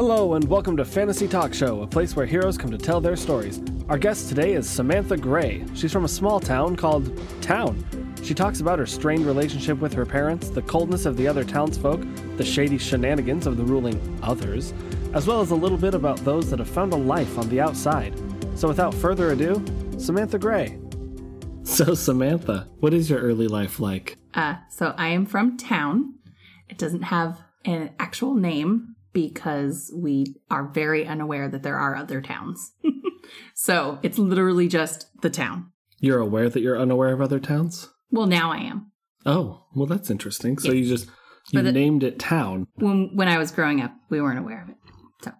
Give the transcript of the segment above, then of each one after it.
Hello, and welcome to Fantasy Talk Show, a place where heroes come to tell their stories. Our guest today is Samantha Gray. She's from a small town called Town. She talks about her strained relationship with her parents, the coldness of the other townsfolk, the shady shenanigans of the ruling others, as well as a little bit about those that have found a life on the outside. So without further ado, Samantha Gray. So, Samantha, what is your early life like? Uh, so I am from town. It doesn't have an actual name because we are very unaware that there are other towns. so it's literally just the town. You're aware that you're unaware of other towns? Well, now I am. Oh, well, that's interesting. So you just you it- named it town. When when I was growing up, we weren't aware of it. So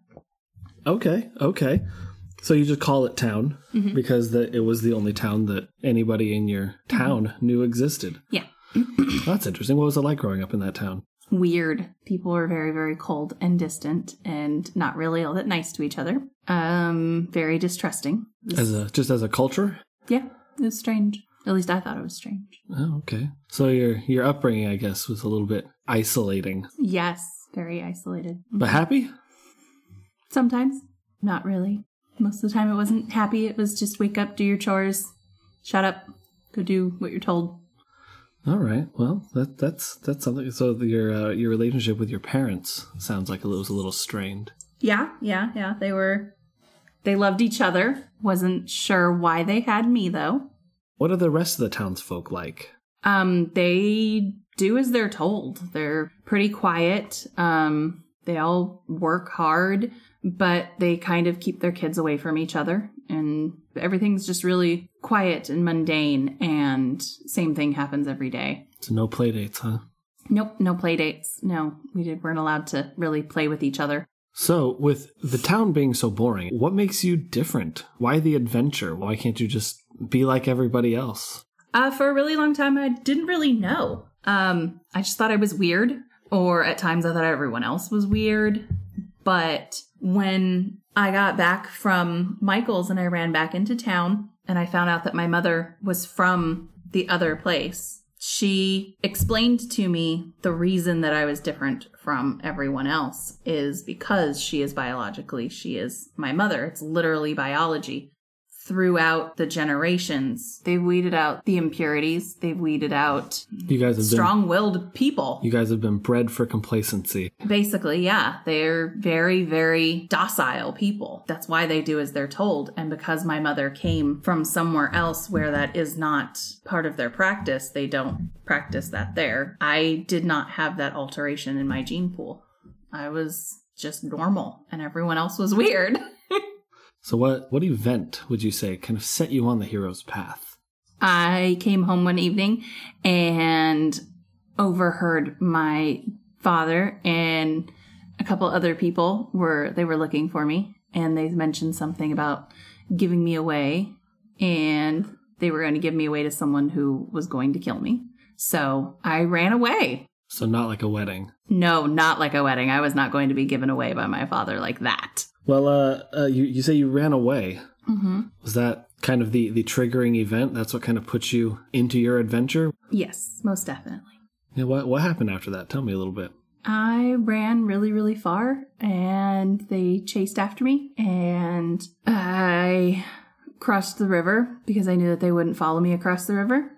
Okay, okay. So you just call it town Mhm. because the, it was the only town that anybody in your town knew existed. yeah, That's interesting. What was it like growing up in that town? Weird. People were very very cold and distant and not really all that nice to each other. Um, very distrusting. As a just as a culture? yeah, it was strange. At least I thought it was strange. Oh, okay. So your your upbringing, I guess, was a little bit isolating, Yes, very isolated. but happy. Sometimes, not really. Most of the time, it wasn't happy. It was just wake up, do your chores, shut up, go do what you're told. All right. Well, that that's that's something. So your uh, your relationship with your parents sounds like it was a little strained. Yeah, yeah, yeah. They were, they loved each other. Wasn't sure why they had me though. What are the rest of the townsfolk like? Um, they do as they're told. They're pretty quiet. Um, they all work hard, but they kind of keep their kids away from each other. And everything's just really quiet and mundane. And same thing happens every day. So no play dates, huh? Nope, no play dates. No, we did, weren't allowed to really play with each other. So, with the town being so boring, what makes you different? Why the adventure? Why can't you just be like everybody else? Uh, for a really long time, I didn't really know. Um, I just thought I was weird, or at times I thought everyone else was weird. But when I got back from Michael's and I ran back into town and I found out that my mother was from the other place, she explained to me the reason that I was different from everyone else is because she is biologically, she is my mother. It's literally biology throughout the generations. They've weeded out the impurities. They've weeded out You guys have strong-willed people. you guys have been bred for complacency. Basically, yeah, they're very, very docile people. That's why they do as they're told. And because my mother came from somewhere else where that is not part of their practice, they don't practice that there. I did not have that alteration in my gene pool. I was just normal, and everyone else was weird. So, what what event would you say kind of set you on the hero's path? I came home one evening and overheard my father and a couple other people were they were looking for me and they mentioned something about giving me away and they were going to give me away to someone who was going to kill me. So I ran away. So, not like a wedding. No, not like a wedding. I was not going to be given away by my father like that. Well, uh, uh you you say you ran away. hmm Was that kind of the the triggering event? That's what kind of put you into your adventure. Yes, most definitely. Yeah, what what happened after that? Tell me a little bit. I ran really, really far and they chased after me and I crossed the river because I knew that they wouldn't follow me across the river.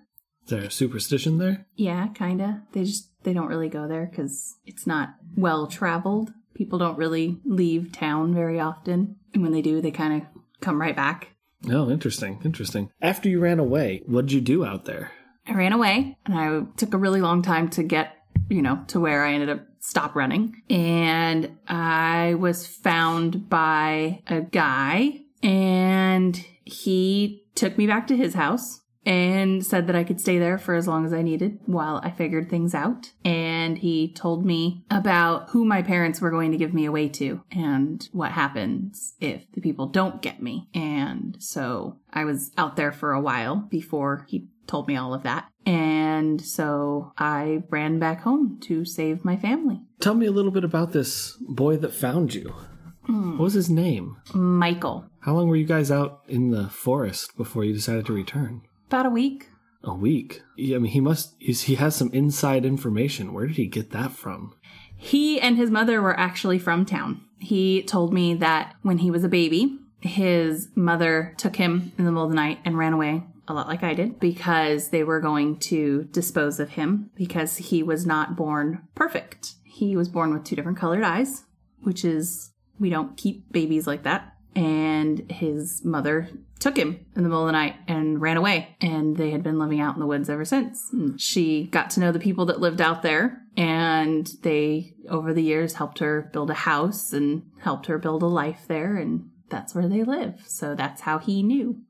Is there a superstition there? Yeah, kinda. They just, they don't really go there because it's not well traveled. People don't really leave town very often. And when they do, they kind of come right back. Oh, interesting, interesting. After you ran away, what did you do out there? I ran away and I took a really long time to get, you know, to where I ended up stop running. And I was found by a guy and he took me back to his house and said that I could stay there for as long as I needed while I figured things out. And he told me about who my parents were going to give me away to and what happens if the people don't get me. And so I was out there for a while before he told me all of that. And so I ran back home to save my family. Tell me a little bit about this boy that found you. Hmm. What was his name? Michael, How long were you guys out in the forest before you decided to return? About a week. A week. Yeah, I mean, he must. He's, he has some inside information. Where did he get that from? He and his mother were actually from town. He told me that when he was a baby, his mother took him in the middle of the night and ran away, a lot like I did, because they were going to dispose of him because he was not born perfect. He was born with two different colored eyes, which is, we don't keep babies like that. And his mother took him in the middle of the night and ran away. And they had been living out in the woods ever since. And she got to know the people that lived out there, and they, over the years, helped her build a house and helped her build a life there. And that's where they live. So that's how he knew.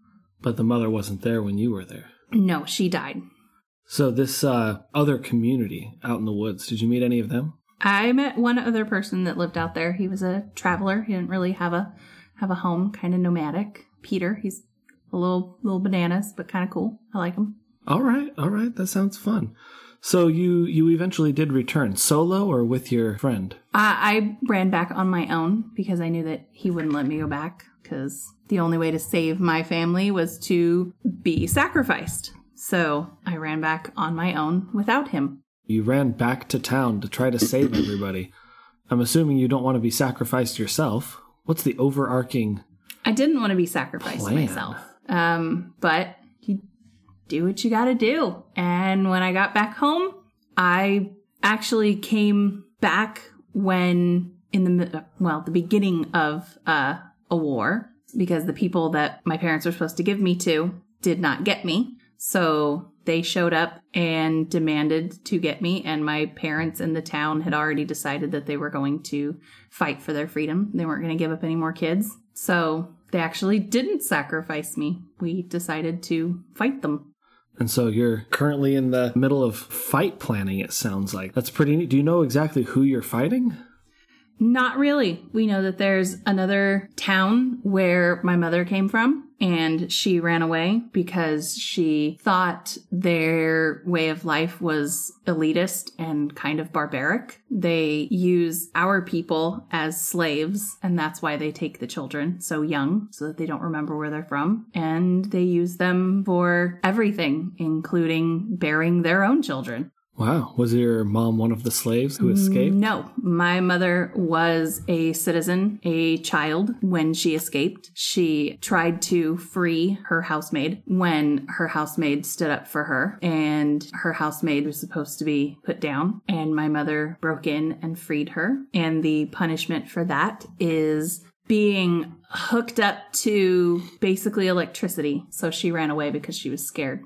But the mother wasn't there when you were there. No, she died. So this uh, other community out in the woods, did you meet any of them? I met one other person that lived out there. He was a traveler. He didn't really have a have a home, kind of nomadic. Peter, he's a little little bananas, but kind of cool. I like him. All right, all right, that sounds fun. So you you eventually did return solo or with your friend? I, I ran back on my own because I knew that he wouldn't let me go back because the only way to save my family was to be sacrificed. So I ran back on my own without him. You ran back to town to try to save everybody. I'm assuming you don't want to be sacrificed yourself. What's the overarching I didn't want to be sacrificed Plan. myself. Um, but you do what you got to do. And when I got back home, I actually came back when in the well, the beginning of uh, a war because the people that my parents were supposed to give me to did not get me. So they showed up and demanded to get me, and my parents in the town had already decided that they were going to fight for their freedom. They weren't going to give up any more kids. So they actually didn't sacrifice me. We decided to fight them. And so you're currently in the middle of fight planning, it sounds like. That's pretty neat. Do you know exactly who you're fighting? Not really. We know that there's another town where my mother came from, and she ran away because she thought their way of life was elitist and kind of barbaric. They use our people as slaves, and that's why they take the children so young so that they don't remember where they're from. And they use them for everything, including bearing their own children. Wow. Was your mom one of the slaves who escaped? No, my mother was a citizen, a child when she escaped. She tried to free her housemaid when her housemaid stood up for her, and her housemaid was supposed to be put down. And my mother broke in and freed her. And the punishment for that is being hooked up to basically electricity. So she ran away because she was scared.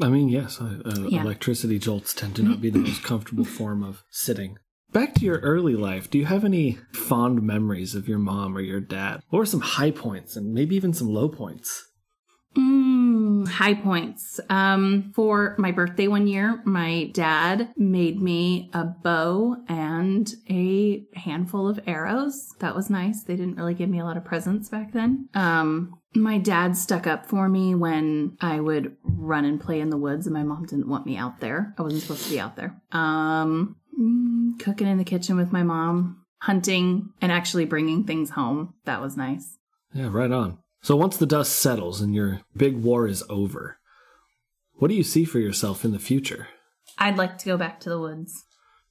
I mean, yes, uh, uh, Yeah. electricity jolts tend to not be the most comfortable form of sitting. Back to your early life, do you have any fond memories of your mom or your dad? What were some high points and maybe even some low points? Mm, high points. Um, for my birthday one year, my dad made me a bow and a handful of arrows. That was nice. They didn't really give me a lot of presents back then. Um, my dad stuck up for me when I would run and play in the woods, and my mom didn't want me out there. I wasn't supposed to be out there. Um, mm, cooking in the kitchen with my mom, hunting, and actually bringing things home. That was nice. Yeah, right on. So once the dust settles and your big war is over, what do you see for yourself in the future? I'd like to go back to the woods.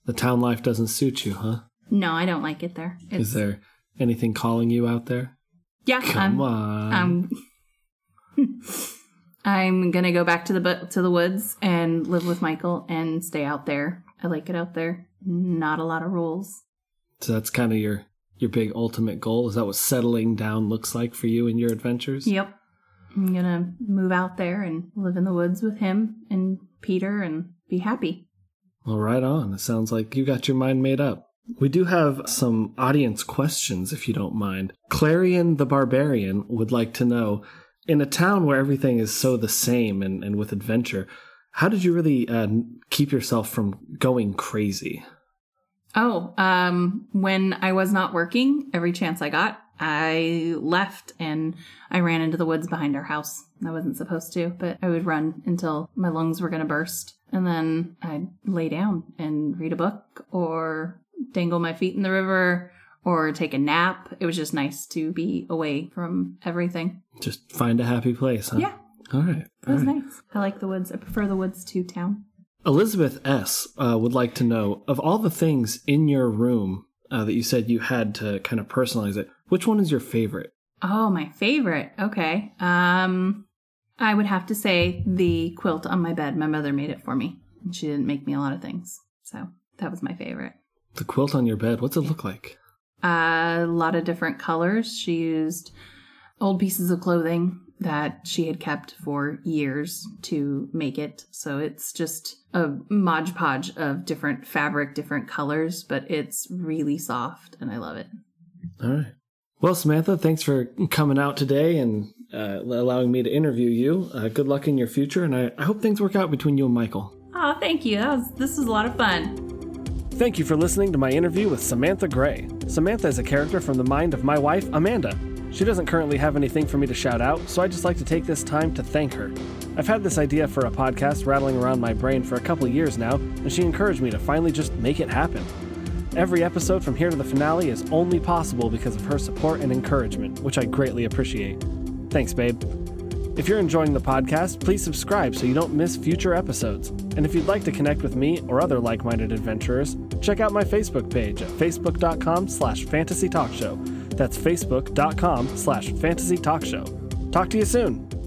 The town life doesn't suit you, huh? No, I don't like it there. It's, Is there anything calling you out there? Yeah, Come I'm, on. I'm. I'm gonna go back to the bu- to the woods and live with Michael and stay out there. I like it out there. Not a lot of rules. so that's kind of your your big ultimate goal. Is that what settling down looks like for you in your adventures? Yep. I'm gonna move out there and live in the woods with him and Peter and be happy. Well, right on. It sounds like you got your mind made up. We do have some audience questions, if you don't mind. Clarion the Barbarian would like to know in a town where everything is so the same and, and with adventure, how did you really uh, keep yourself from going crazy? Oh, um, when I was not working, every chance I got, I left and I ran into the woods behind our house. I wasn't supposed to, but I would run until my lungs were going to burst. And then I'd lay down and read a book or dangle my feet in the river or take a nap. It was just nice to be away from everything. Just find a happy place, huh? Yeah, All right. it was all right. nice. I like the woods. I prefer the woods to town. Elizabeth S. Uh, would like to know of all the things in your room uh, that you said you had to kind of personalize it, which one is your favorite? Oh, my favorite. Okay. Um, I would have to say the quilt on my bed. My mother made it for me. She didn't make me a lot of things. So that was my favorite. The quilt on your bed, what's it look like? a lot of different colors. She used old pieces of clothing that she had kept for years to make it. So it's just a modge podge of different fabric, different colors, but it's really soft and I love it. All right. Well, Samantha, thanks for coming out today and uh, allowing me to interview you. Uh, good luck in your future, and I, I hope things work out between you and Michael. Oh, thank you. That was, this was a lot of fun. Thank you for listening to my interview with Samantha Gray. Samantha is a character from the mind of my wife, Amanda. She doesn't currently have anything for me to shout out, so I'd just like to take this time to thank her. I've had this idea for a podcast rattling around my brain for a couple years now, and she encouraged me to finally just make it happen. Every episode from here to the finale is only possible because of her support and encouragement, which I greatly appreciate. Thanks, babe. If you're enjoying the podcast, please subscribe so you don't miss future episodes. And if you'd like to connect with me or other like-minded adventurers, check out my Facebook page at facebook.com slash fantasy talk show. That's facebook.com slash fantasy talk show. Talk to you soon.